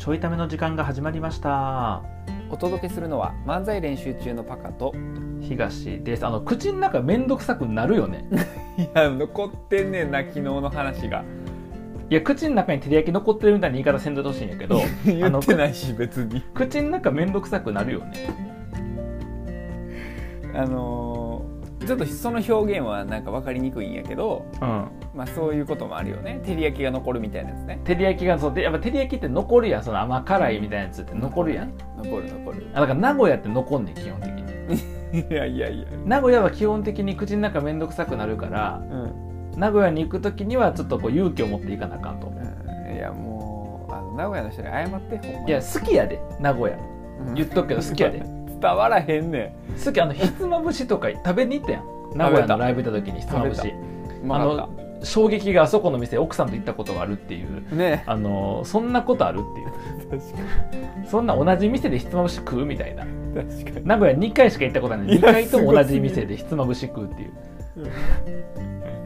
ちょいための時間が始まりました。お届けするのは漫才練習中のパカと東です。あの口の中めんどくさくなるよね。いや残ってんねんな昨日の話が。いや口の中に照り焼き残ってるみたいな言い方せんといてほしいんやけど 言ってないし別に。口の中めんどくさくなるよね。あのーちょっとその表現はなんか分かりにくいんやけどうん。まあそういうこともあるよね。照り焼きが残るみたいなやつね。照り焼きがそうでやっぱ照り焼きって残るやん。その甘辛いみたいなやつって残るやん。残る残る。あだから名古屋って残んねん基本的に。いやいやいや。名古屋は基本的に口の中めんどくさくなるからうん、名古屋に行く時にはちょっとこう勇気を持っていかなあかんと。うん、いやもうあの名古屋の人に謝ってほんまに。いや好きやで名古屋。うん。言っとくけど好きやで 伝わらへんね好きあのひつまぶしとか食べに行ったやん。名古屋のライブ行った時にひつまぶし。あの衝撃があそこの店奥さんと行ったことがあるっていう。たね。あのそんなことあるっていう。確かそんな同じ店でひつまぶし食うみたいな。に確かに。名古屋2回しか行ったことないのにいや2回とも同じ店でひつまぶし食うっていう。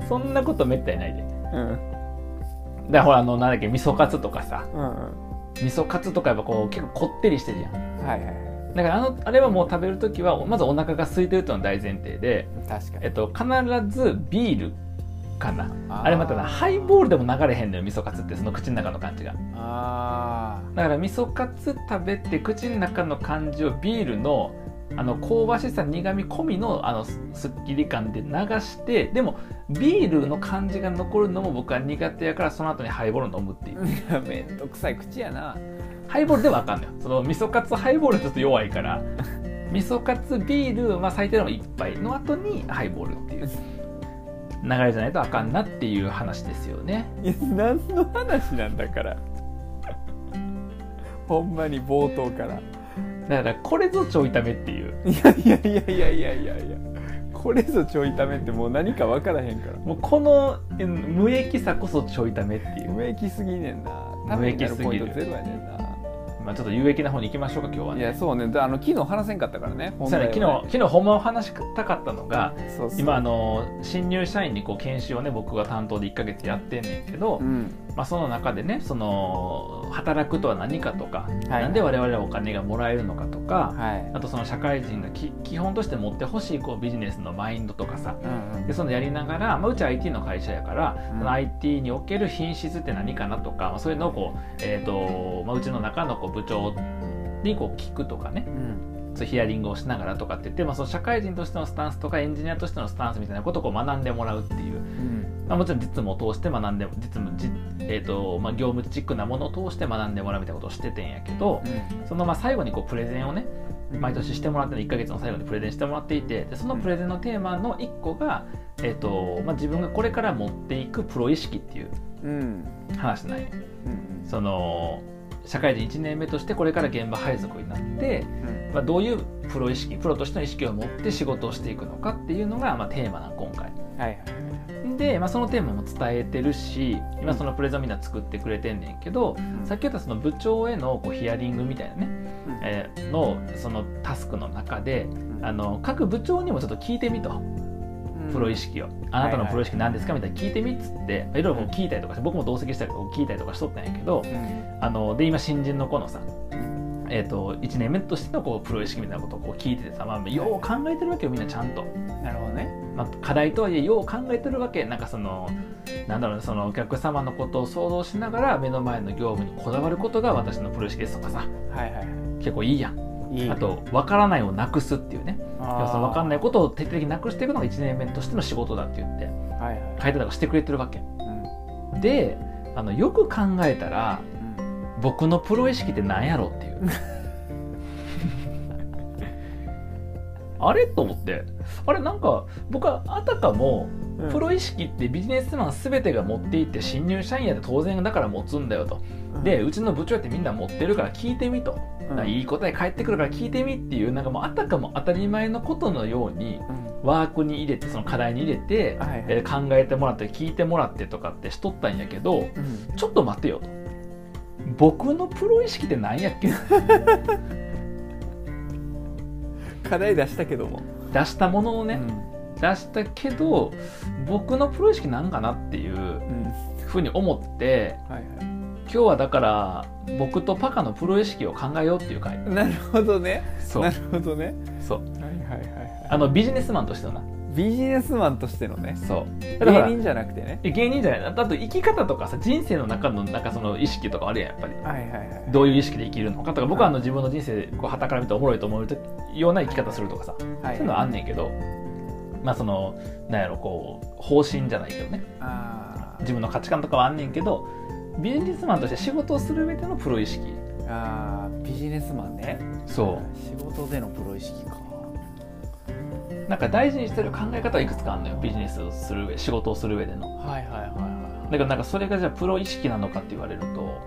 そんなことめったにないで。うん。らほらあのなんだっけ味噌カツとかさ。うんうん。味噌カツとかやっぱこう結構こってりしてるやん。はいはいはいだからあのあれはもう食べる時はまずお腹が空いてるというのが大前提で、確かに。えっと、必ずビールかな。あれまたなハイボールでも流れへんのよ味噌カツってその口の中の感じが。あだから味噌カツ食べて口の中の感じをビールのあの香ばしさ苦み込みのあのすすっきり感で流してでもビールの感じが残るのも僕は苦手やからその後にハイボール飲むっていう。めんどくさい口やなハイボールではあかんのよその味噌カツハイボールはちょっと弱いから。味噌カツビール、まあ、最低でも1杯の後にハイボールっていう流れじゃないとあかんなっていう話ですよね。いや何の話なんだから。ほんまに冒頭から。だからこれぞちょいためっていう。いやいやいやいやいやいや。いやこれぞちょいためってもう何か分からへんから。もうこのえ無益さこそちょいためっていう。無益すぎねんな。ためになるポイントゼロやねんなまあ、ちょっと有益な方に行きましょうか今日はいね。やそうね。であの昨日話せんかったからね。そうね。昨日昨日ほんまは話したかったのが今あの新入社員にこう研修をね僕が担当で1ヶ月やってんねんけど、うん。まあ、その中でねその働くとは何かとか、はい。なんで我々はお金がもらえるのかとか、はい。あとその社会人がき基本として持ってほしいこうビジネスのマインドとかさ。うんうん。でそのやりながら、まあ、うち IT の会社やから、うん。その IT における品質って何かなとか、まあ、そういうのをこう、えーとまあ、うちの中のこう部長にこう聞くとかね。うん。ヒアリングをしながらとかって言って、まあ、その社会人としてのスタンスとかエンジニアとしてのスタンスみたいなことをこう学んでもらうっていう、うん。まあ、もちろん実務を通して学んで実務じ、えーとまあ、業務チックなものを通して学んでもらうみたいなことをしててんやけど、そのまあ最後にこうプレゼンをねうん。毎年してもらって1ヶ月の最後にプレゼンしてもらっていてでそのプレゼンのテーマの1個が、えーとまあ、自分がこれから持っていくプロ意識っていううん。話なんようん。その社会人1年目としてこれから現場配属になって、うん。まあ、どういうプロ意識プロとしての意識を持って仕事をしていくのかっていうのが、まあ、テーマなの今回。はいはい。で、まあ、そのテーマも伝えてるし今そのプレゼンをみんな作ってくれてんねんけど、ん。さっき言ったその部長へのこうヒアリングみたいなね、うん。えーのそのタスクの中でうん。あの各部長にもちょっと聞いてみとプロ意識を、あなたのプロ意識何ですか？みたいな聞いてみっつっていろいろ聞いたりとかして僕も同席したりとか聞いたりとかしとったんやけどうん。あので今新人の子のさえー、と1年目としてのこうプロ意識みたいなことをこう聞いててさ、まあ、よう考えてるわけよみんなちゃんと、なるほどね。まあ、課題とはいえよう考えてるわけなんかそのなんだろうねそのお客様のことを想像しながら目の前の業務にこだわることが私のプロ意識ですとかさ。はいはい結構いいやん。いいあと分からないをなくすっていうね。あ要はその分かんないことを徹底的になくしていくのが1年目としての仕事だって言ってはいはい。書いてたりしてくれてるわけ。うん。であのよく考えたら僕のプロ意識って何やろっていう。あれ？と思って。あれ？なんか僕はあたかもうん。プロ意識ってビジネスマン全てが持っていって新入社員やって当然だから持つんだよと。でうちの部長やってみんな持ってるから聞いてみと、うん。いい答え返ってくるから聞いてみっていうなんかもうあたかも当たり前のことのようにうん。ワークに入れてその課題に入れて、はいはい。えー考えてもらって聞いてもらってとかってしとったんやけどうん。ちょっと待ってよと。僕のプロ意識って何やっけ？課題出したけども。出したもののね、うん出したけど僕のプロ意識なんかなっていううん。ふうに思ってはいはい。日はだから僕とパカのプロ意識を考えようっていう回。なるほどね。そう。なるほどね。そう。はいはいはいはい。あのビジネスマンとしてのな。ビジネスマンとしてのね。そう。だから芸人じゃなくてね。え芸人じゃないだと生き方とかさ人生の中のなんかその意識とかあるやんやっぱり。はいはいはい。どういう意識で生きるのかとか僕はあの自分の人生でこう旗から見ておもろいと思うような生き方するとかさ。はい。そういうのはあんねんけどまあそのなんやろこう方針じゃないけどね。自分の価値観とかはあんねんけどビジネスマンとして仕事をする上でのプロ意識。あービジネスマンね。そ仕事でのプロ意識か。うなんか大事にしてる考え方はいくつかあるのよ。ビジネスをする上仕事をする上での。はいはいはいはい。だからなんかそれがじゃあプロ意識なのかって言われると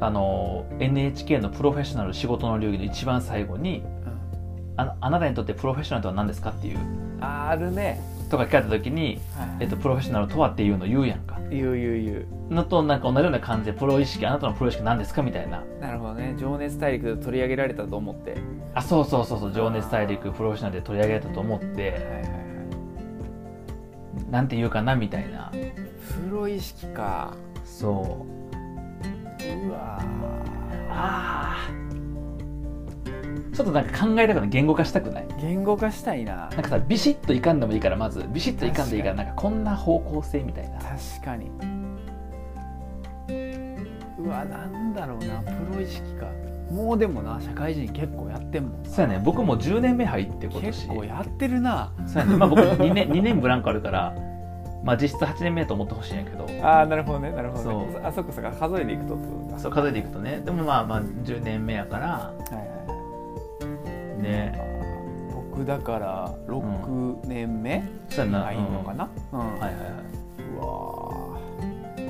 ああの NHK のプロフェッショナル仕事の流儀の一番最後にああなたにとってプロフェッショナルとは何ですかっていう。あーあるね。とか聞かれた時に、はい。えっと、プロフェッショナルとはっていうのを言うやんか。言う言う言う。のとなんか同じような感じでプロ意識あなたのプロ意識何ですかみたいな。なるほどね。情熱大陸で取り上げられたと思って。あそうそうそうそう。情熱大陸プロフェッショナルで取り上げられたと思っはいてはいはい。なんて言うかなみたいな。プロ意識か。そう。うわあちょっとなんか考えたくない？言語化したくない？ー言語化したいな。なんかさビシッといかんでもいいからまずビシッといかんでいいからなんかこんな方向性みたいな。確かに。うわなんだろうなプロ意識か。もうでもな社会人結構やってんもんそうやね。僕も10年目入って今年。結構やってるな。そうやね。まあ僕2年 ,2 年ブランクあるからまあ実質8年目と思ってほしいんやけど。ああなるほどね。なるほどね。そう。あそこそこ数えていくとそう数えていくとね。でもまあまあ10年目やから。はいはいはいね。僕だから6年目入んのかな、うん。うん。はいはいはうわい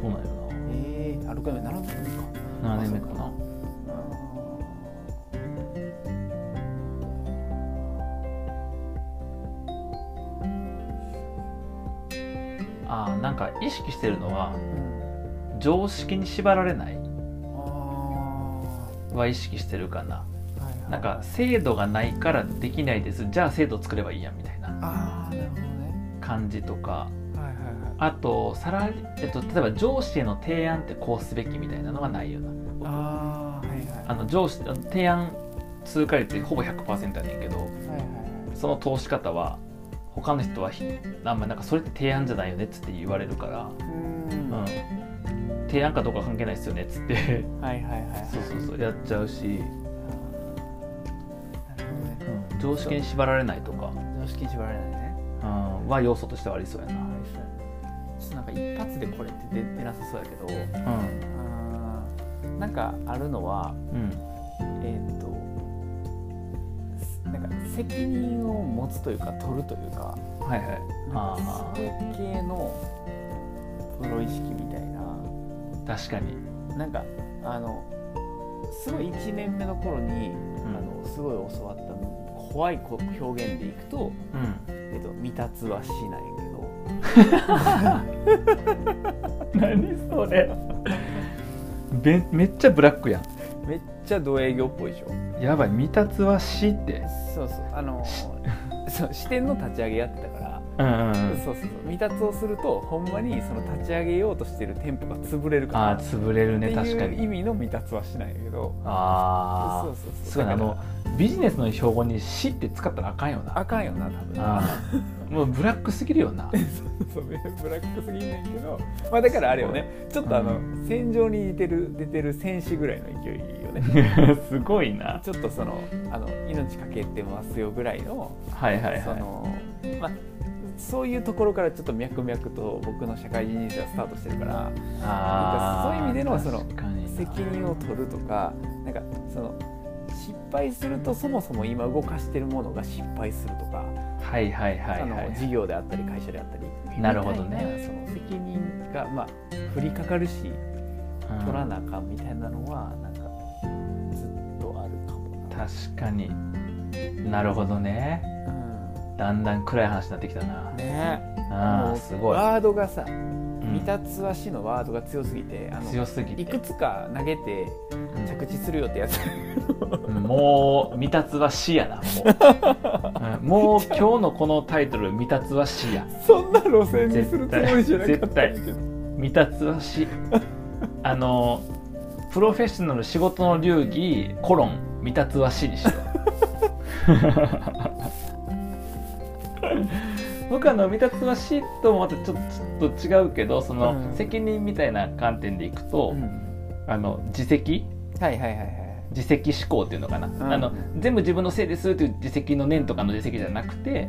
そうなんよええー、あ6年目7年目か。な7年目かな。ああなんか意識してるのはうん。常識に縛られないあは意識してるかなな。んか制度がないからできないです。じゃあ制度作ればいいやみたいな。ああなるほどね。感じとか。はいはいはい。あとさら、えっと、例えば上司への提案ってこうすべきみたいなのがないよな。ああはいはい。あの上司提案通過率ほぼ100%やねんけどはいはいはい。その通し方は他の人はひあんまなんかそれって提案じゃないよねっつって言われるから、うーん。提案かどうか関係ないですよねっつって。はいはいはい。そうそうそう。やっちゃうし、常識に縛られないとか、常識に縛られないね。うん、は要素としてはありそうやな、ちょっとなんか一発でこれって出てなさそうやけど。あーなんかあるのはうん。うん、えーっとなんか責任を持つというか取るというかはいはい。あそれ系のプロ意識みたいな。あ確かに、なんかあのすごい1年目の頃に、うん。あのすごい教わ怖いこ表現でいくと、うん、えっと、未達はしないけど。何それ。めめっちゃブラックやん。めっちゃ土営業っぽいでしょ。やばい未達は死って。そうそう。あの そう支店の立ち上げやってたから、うんうんうん。そうそうそう。未達をするとほんまにその立ち上げようとしてる店舗が潰れるから。ああ潰れるね確かに。いう意味の未達はしないけど。ああそうそうそう。すごいなあのビジネスの標語に「死」って使ったらあかんよな。らあかんよな多分。あーもうブラックすぎるよな。そうブラックすぎんねんけど、まあ、だからあれよね。ちょっとあの、う戦場に出てる出てる戦士ぐらいの勢いよね。すごいな。ちょっとそのあの命かけてますよぐらいのはいはいはい。そのまあそういうところからちょっと脈々と僕の社会人人生はスタートしてるからあーそういう意味でのその責任を取るとかなんかその失敗するとそもそも今動かしてるものが失敗するとか、はいはいはい事業であったり会社であったりなるほどね。その責任がまあ降りかかるしうん取らなあかんみたいなのはなんかずっとあるかもな。確かに。なるほどね。うん。だんだん暗い話になってきたな。ね。あすごい、ワードがさうん未達は死のワードが強すぎてあの強すぎて。いくつか投げて着地するよってやつ。うん。もう未達は死やなもう、うん。もう今日のこのタイトル未達は死や。そんな路線にするつもりじゃなかったんだけど。絶未達は死。あのプロフェッショナル仕事の流儀コロン未達は死にしよう 僕はあの未達は死ともまたちょっと違うけどその、うん。責任みたいな観点でいくと、うん。あの自責？はいはいはいはい自責思考っていうのかな、ん。あの全部自分のせいですっていう自責の念とかの自責じゃなくて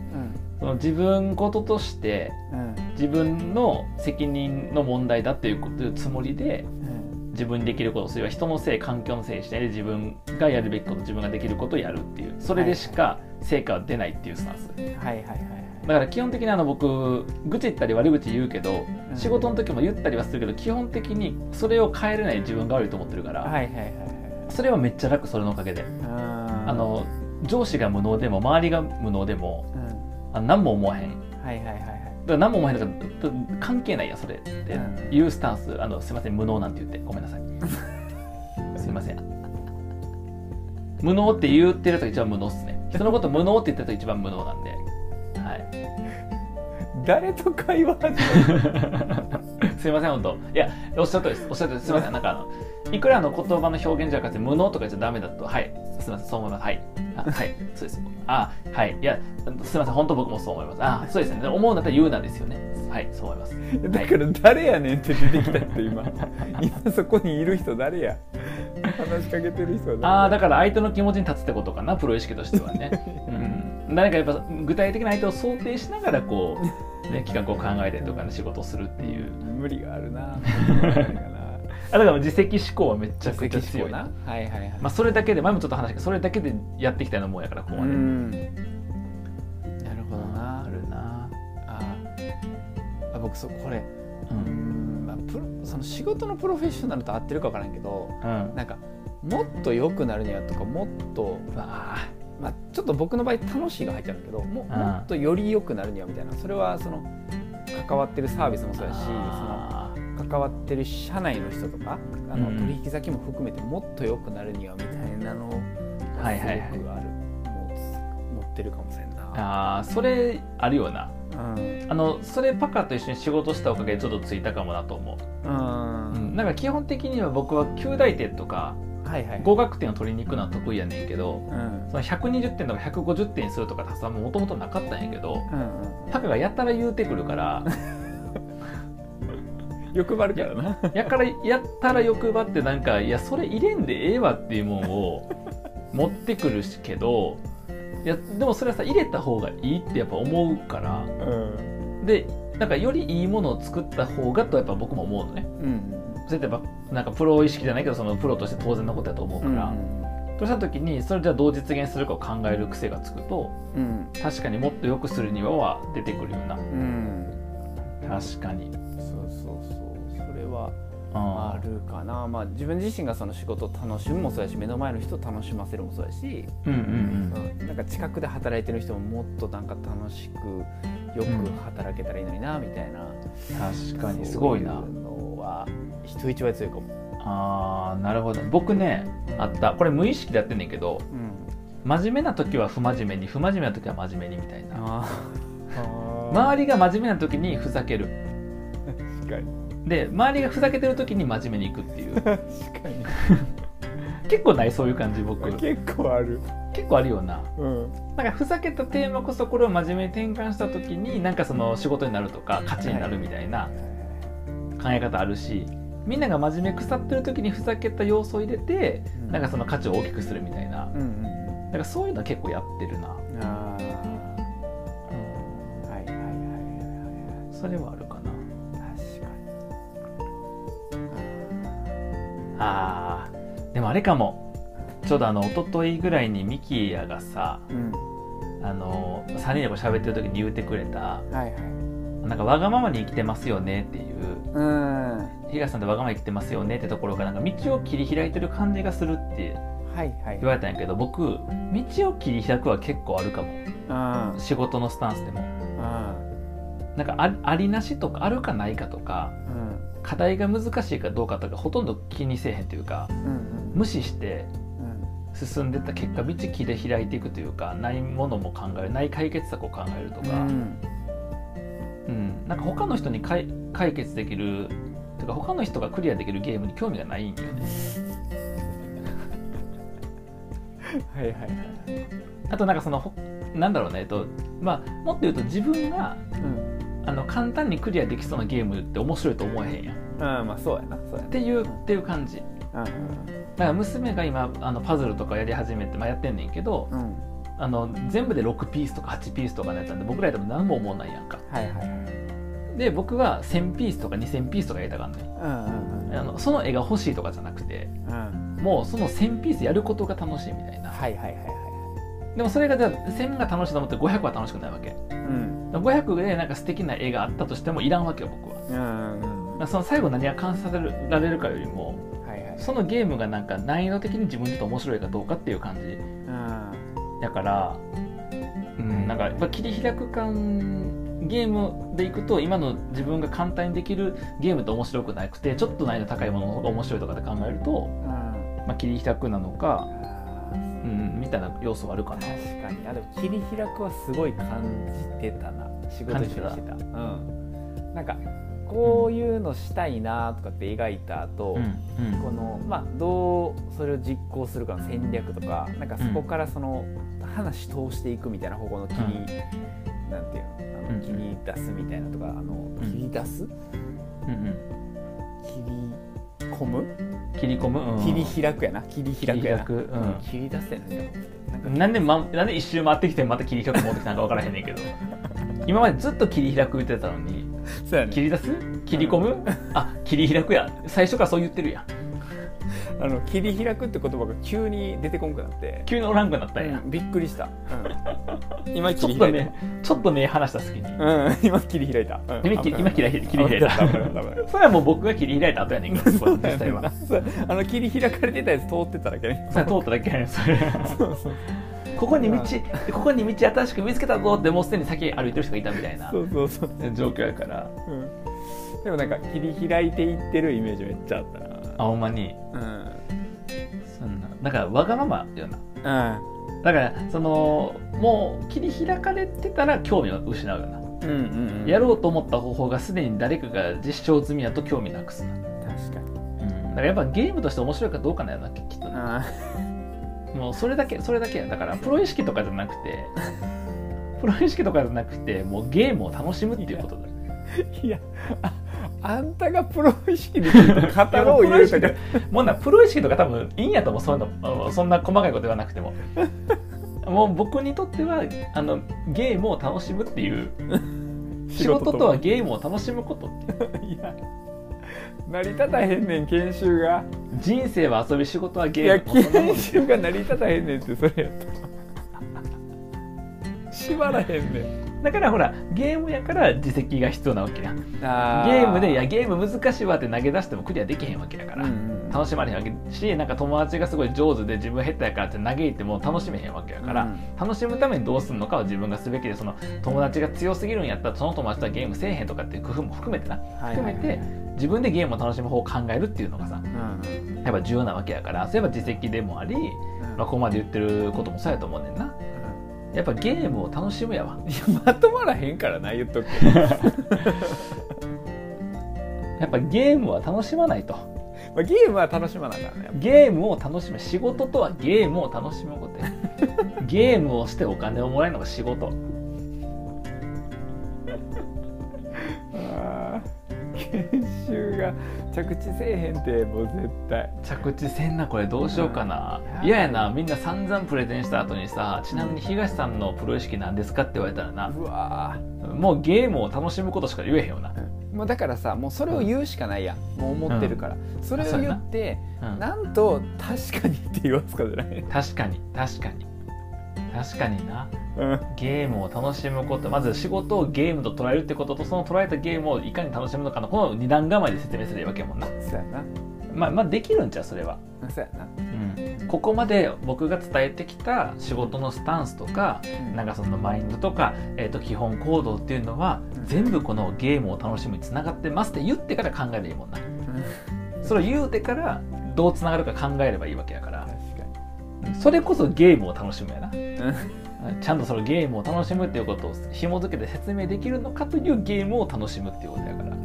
その自分事としてうん。うん自分の責任の問題だっていうこというつもりでうん。自分にできることそれは人のせい環境のせいにしないで自分がやるべきこと自分ができることをやるっていうそれでしか成果は出ないっていうスタンス。はいはいはいだから基本的にあの僕愚痴言ったり悪口言うけどうん。仕事の時も言ったりはするけど基本的にそれを変えれない自分が悪いと思ってるから、はいはいはいはい。それはめっちゃ楽それのおかげで。ああの上司が無能でも周りが無能でもうん。あ何も思わへん。はいはいはいはい。だから何も思わへんだから関係ないやそれってうん。いうスタンス。あのすいません無能なんて言ってごめんなさい。すいません。無能って言ってると一番無能っすね。人のこと無能って言ってると一番無能なんではい。誰と会話始 すいません本当。いやおっしゃるとりです。おっしゃるとりです。すいません。なんかあのいくらの言葉の表現じゃなくて無能とか言っちゃダメだと。はい。すいませんそう思います。はい。あはい。そうです。あはい。いやすいません本当僕もそう思います。あそうですね。思うんだったら言うなんですよね。はいそう思います。めだから誰やねんって出てきたって今。今そこにいる人誰や？話しかけてる人は誰ああだから相手の気持ちに立つってことかなプロ意識としてはね、うん、何かやっぱ具体的な相手を想定しながらこう、ね、企画を考えたりとか、ね、仕事をするっていう。無理があるな。あだから自責思考はめちゃくちゃ強いな。はいはいはい、まあ、それだけで前もちょっと話したけどそれだけでやってきたようなもんやからここうまで、ん。なるほどな。あるな。ああ僕そうこれ。ううん。ん、まあ、プロその仕事のプロフェッショナルと合ってるか分からんけどうん。なんかもっと良くなるにはとかもっと、うわまあ、ちょっと僕の場合楽しいが入っちゃうんだけどももっとより良くなるにはみたいなそれはその関わってるサービスもそうやしそのあ関わってる社内の人とかあの、うん。取引先も含めてもっと良くなるにはみたいなのをはいはいはい。すごくある、もう持ってるかもしれんな。あーそれあるよな。うん。あのそれパカと一緒に仕事したおかげでちょっとついたかもなと思う、うん。うん、なんか基本的には僕は9大点とかはいはい。合格点を取りに行くのは得意やねんけどうん。その120点とか150点にするとかさもともとなかったんやけどうんパカがやたら言うてくるからうん、欲張るからな。やからやったら欲張ってなんかいやそれ入れんでええわっていうもんを持ってくるしけどいやでもそれはさ入れた方がいいってやっぱ思うからうん。でなんかよりいいものを作った方がとやっぱ僕も思うのね。うんそれってやっぱなんかプロ意識じゃないけどそのプロとして当然のことだと思うから、そうした時にそれじゃあどう実現するかを考える癖がつくとうん。確かにもっと良くするにはは出てくるよな。うん。確かに。そうそうそう。それはああるかな。まあ自分自身がその仕事を楽しむもそうやし目の前の人を楽しませるもそうやし、うんうんうん。なんか近くで働いてる人ももっとなんか楽しくよく働けたらいいのになみたいな。確かにすごいなそういうのは人一倍強いかも。あーなるほど僕ねあったこれ無意識でやってんねんけどうん。真面目な時は不真面目に不真面目な時は真面目にみたいなああ。周りが真面目な時にふざける確かに。で周りがふざけてる時に真面目にいくっていう 確か 結構ないそういう感じ僕に。結構ある。結構あるよなうん。なんかふざけたテーマこそこれを真面目に転換した時になんかその仕事になるとか価値になるみたいな考え方あるしみんなが真面目腐ってる時にふざけた要素を入れてうんなんかその価値を大きくするみたいなうんうんなんかそういうのは結構やってるな、うん。ああ。はいはいはいはいはい。それはあるかな確かあーでもあれかもちょうどあの一昨日ぐらいにミキヤがさに。うん。あの3人でこう喋ってる時に言うてくれたはいはい。なんかわがままに生きてますよねっていううん。は東さんってわがままに生きてますよねってところがなんか道を切り開いてる感じがするっていはい。言われたんやけど僕道を切り開くは結構あるかもうん。うん。仕事のスタンスでもなんかあありなしとかあるかないかとかうん。課題が難しいかどうかとかほとんど気にせえへんというかうん。無視してうん。進んでった結果道切り開いていくというかないものも考えるない解決策を考えるとか、うん。うん、なんか他の人に解解決できるか他の人がクリアできるゲームに興味がないんよね。はいはいはい。あとなんかそのほなんだろうねえっとまあもっと言うと自分がうん。あの簡単にクリアできそうなゲームって面白いと思えへんやん。っうんまあそうやなそうやていうっていう感じ。なだから娘が今あのパズルとかやり始めて、まあ、やってんねんけどうんうんあの全部で6ピースとか8ピースとかのやつなんで僕らやっても何も思わないやんかはいはいはい。で僕は1000ピースとか2000ピースとかやりたかんねんうんうん。あのその絵が欲しいとかじゃなくてうん。うんもうその1000ピースやることが楽しいみたいな。はいはいはいはでもそれがじゃあ1000が楽しいと思って500は楽しくないわけ。いうん。500でなんか素敵な絵があったとしてもいらんわけよ僕は。うんうんまあその最後何が完成させられるかよりもはいはい。そのゲームがなんか難易度的に自分にとって面白いかどうかっていう感じうんだからうん。なんかやっぱ切り開く感ゲームでいくと今の自分が簡単にできるゲームと面白くなくてちょっと難易度高いものの方が面白いとかで考えると、うん。まあ、切り開くなのか、うん、みたいな要素はあるかな。確かに。あでも切り開くはすごい感じてたな。仕事一緒にしてた。うん。なんかこういうのしたいなとかって描いた後、うんうん。このまあどうそれを実行するかの戦略とかなんかそこからその話通していくみたいな方向の切り、なんていうのあうん。の切り出すみたいなとかあのん。切り出す？うんうん。切り込む？切り込む、うん。切り開くやな。切り開くやな。切り出すやななんかなんで、ま、なんで一周回ってきてまた切り開く持ってきたのか分からへんねんけど。今までずっと切り開く言ってたのにそうやね。切り出す？切り込む、あ切り開くや。最初からそう言ってるやん。あの切り開くって言葉が急に出てこんくなって、急におらんくなったんや、うんびっくりした、うん。今ちょ切り開いっとねちょっとね話した隙に、た、うん、今切り開いた、うん今切り開いた切り開いた。それはもう僕が切り開いた後やねんけどそこは実際は。あの切り開かれてたやつ通ってただけね通っただけやねんそれ。そうそうここに道ここに道新しく見つけたぞってもうすでに先歩いてる人がいたみたいなそうそうそう、状況やから。うん、でもなんか切り開いていってるイメージめっちゃあったな。あほんまに。うんそんな。だからわがままよな。うん。だからそのもう切り開かれてたら興味を失うよな、うんうんうん。やろうと思った方法がすでに誰かが実証済みだと興味なくすな、確かに。うん、だからやっぱゲームとして面白いかどうかなんやなきっと。ねあもうそれだけそれだけや。だからプロ意識とかじゃなくて プロ意識とかじゃなくてもうゲームを楽しむっていうことだ。いやああんたがプロ意識で語ろう言うた。けどもうなプロ意識とか多分いいんやと思う。そういうのそんな細かいこと言わなくても。もう僕にとってはあのゲームを楽しむっていう仕事とはゲームを楽しむことってい や成り立たへんねん研修が人生は遊び仕事はゲいやーム。もうそんなもん研修が成り立たへんねんってそれやと縛らへんねん。だからほらゲームやから自責が必要なわけやん。ゲあー。ムで「いやゲーム難しいわ」って投げ出してもクリアできへんわけやから、うんうん楽しまれへんわけしなんか友達がすごい上手で自分下手やからって嘆いても楽しめへんわけやから、うん。楽しむためにどうするのかは自分がすべきでその友達が強すぎるんやったらその友達とはゲームせえへんとかっていう工夫も含めてな。はい含めて自分でゲームを楽しむ方を考えるっていうのがさうんやっぱ重要なわけやからそれは自責でもあり、うん。まあ、ここまで言ってることもそうやと思うねんな。やっぱゲームを楽しむやわ。いやまとまらへんからな言っとくけど。やっぱゲームは楽しまないとまあゲームは楽しまなあかんね。ゲームを楽しむ仕事とはゲームを楽しむことや。ゲームをしてお金をもらえるのが仕事。あー研修が着地せえへんってもう絶対。着地せんなこれどうしようかな。うん。嫌やな。みんな散々プレゼンした後にさちなみに東さんのプロ意識なんですかって言われたらな。うわもうゲームを楽しむことしか言えへんよな、ーもうだからさもうそれを言うしかないやん。もう思ってるから、それを言ってうん。なんと確かにって言わすかじゃない、確かに確かに。確かにな。うん、ゲームを楽しむこと。まず仕事をゲームと捉えるってこととその捉えたゲームをいかに楽しむのかのこの二段構えで説明すればいいわけやもんな。そうやな。まあまあできるんちゃうそれは。そうやな。うん、ここまで僕が伝えてきた仕事のスタンスとか、なんかそのマインドとか、えー、と基本行動っていうのは、うん。全部このゲームを楽しむにつながってますって言ってから考えればいいもんな。うん。それを言うてからどうつながるか考えればいいわけやから。それこそゲームを楽しむやな。ちゃんとそのゲームを楽しむっていうことを紐付けて説明できるのかというゲームを楽しむっていうことやから。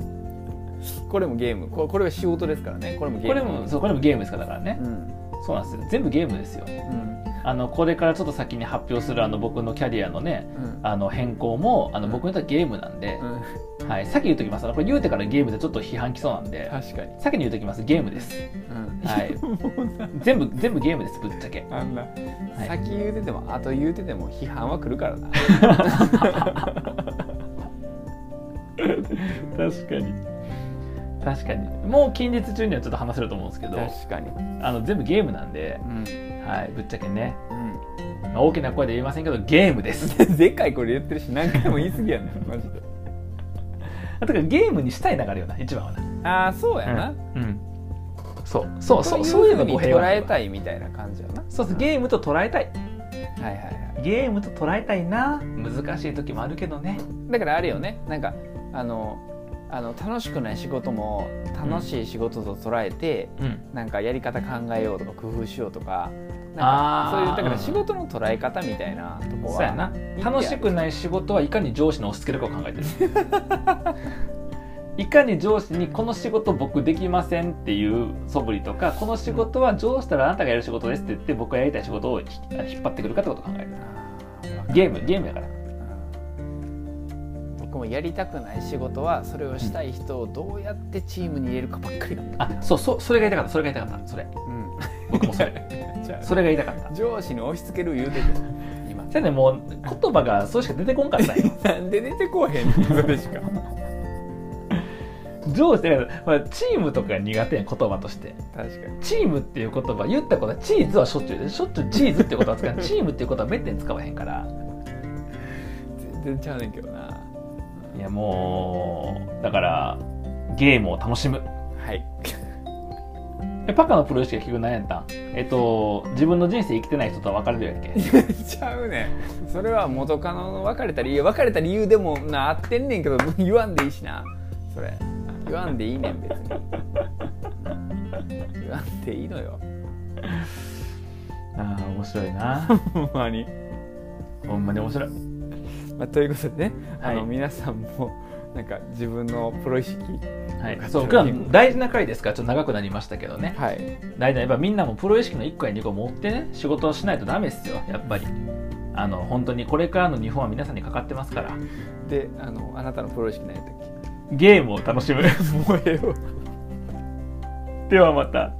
これもゲーム。ここれは仕事ですからね。これもゲーこムれもそうこれもゲームですからだからね。う、んそうなんですよ。全部ゲームですよ。うん。あのこれからちょっと先に発表するあの僕のキャリアのねうん。あの変更もあの僕にとってはゲームなんで、うん。はい、先言うときます。これ言うてからゲームでちょっと批判きそうなんで確かに、先に言うときます。ゲームです。うん。はい。全部全部ゲームですぶっちゃけ。あんな、い。先言うてても後言うてても批判は来るからな。確かに確かに。もう近日中にはちょっと話せると思うんですけど確かに、あの全部ゲームなんでう、ん。はい、ぶっちゃけね、うん。まあ大きな声で言いませんけどゲームです。でっかいこれ言ってるし何回も言い過ぎやねん マジで。だからゲームにしたい流れよな一番はな。ああそうやな、うん、うん。そう。そうそうそそうういうの語弊は捉えたいみたいな感じやな。そうそうゲームと捉えたい。はいはいはい。ゲームと捉えたいな。難しい時もあるけどね。だからあれよね。なんかあのあの楽しくない仕事も楽しい仕事と捉えて、うん。なんかやり方考えようとか工夫しようとかなんかそういうだから仕事の捉え方みたいなとこはそうやな。楽しくない仕事はいかに上司に押し付けるかを考えてる。いかに上司にこの仕事僕できませんっていう素振りとかこの仕事は上司たらあなたがやる仕事ですって言って僕がやりたい仕事をひ引っ張ってくるかってことを考える。ゲームゲームやから僕もやりたくない仕事はそれをしたい人をどうやってチームに入れるかばっかりだった、あそうそうそれが言いたかったそれが言いたかったそれ。うん、僕もそれじゃあそれが言いたかった。上司に押し付ける言うてて今じゃあねもう言葉がそれしか出てこんかった。んよなんで出てこうへんの？それ しか上司だからまあチームとか苦手やん言葉として。確かに。チームっていう言葉言ったことはチーズはしょっちゅう。でしょっちゅうチーズっていうことは使う。チームっていうことはめったに使わへんから。全然ちゃうねんけどないやもうだからゲームを楽しむ。はい。えパカのプロ意識が結局何やったん？えっと自分の人生生きてない人とは別れるやっけ？ちゃうね。んそれは元カノの別れた理由別れた理由でもな合ってんねんけど言わんでいいしな。それ。言わんでいいねん別に。言わんでいいのよ。ああ面白いな。ほんまに、ほんまに面白いまあ、ということでね、あはい。の皆さんも なんか自分のプロ意識はい、そう今日は大事な回ですか？らちょっと長くなりましたけどね。はい。大事なやっぱみんなもプロ意識の1個や2個持ってね仕事をしないとダメですよ。やっぱり。あの本当にこれからの日本は皆さんにかかってますから。であのあなたのプロ意識何やったっゲームを楽しむ。け もうええわ。ではまた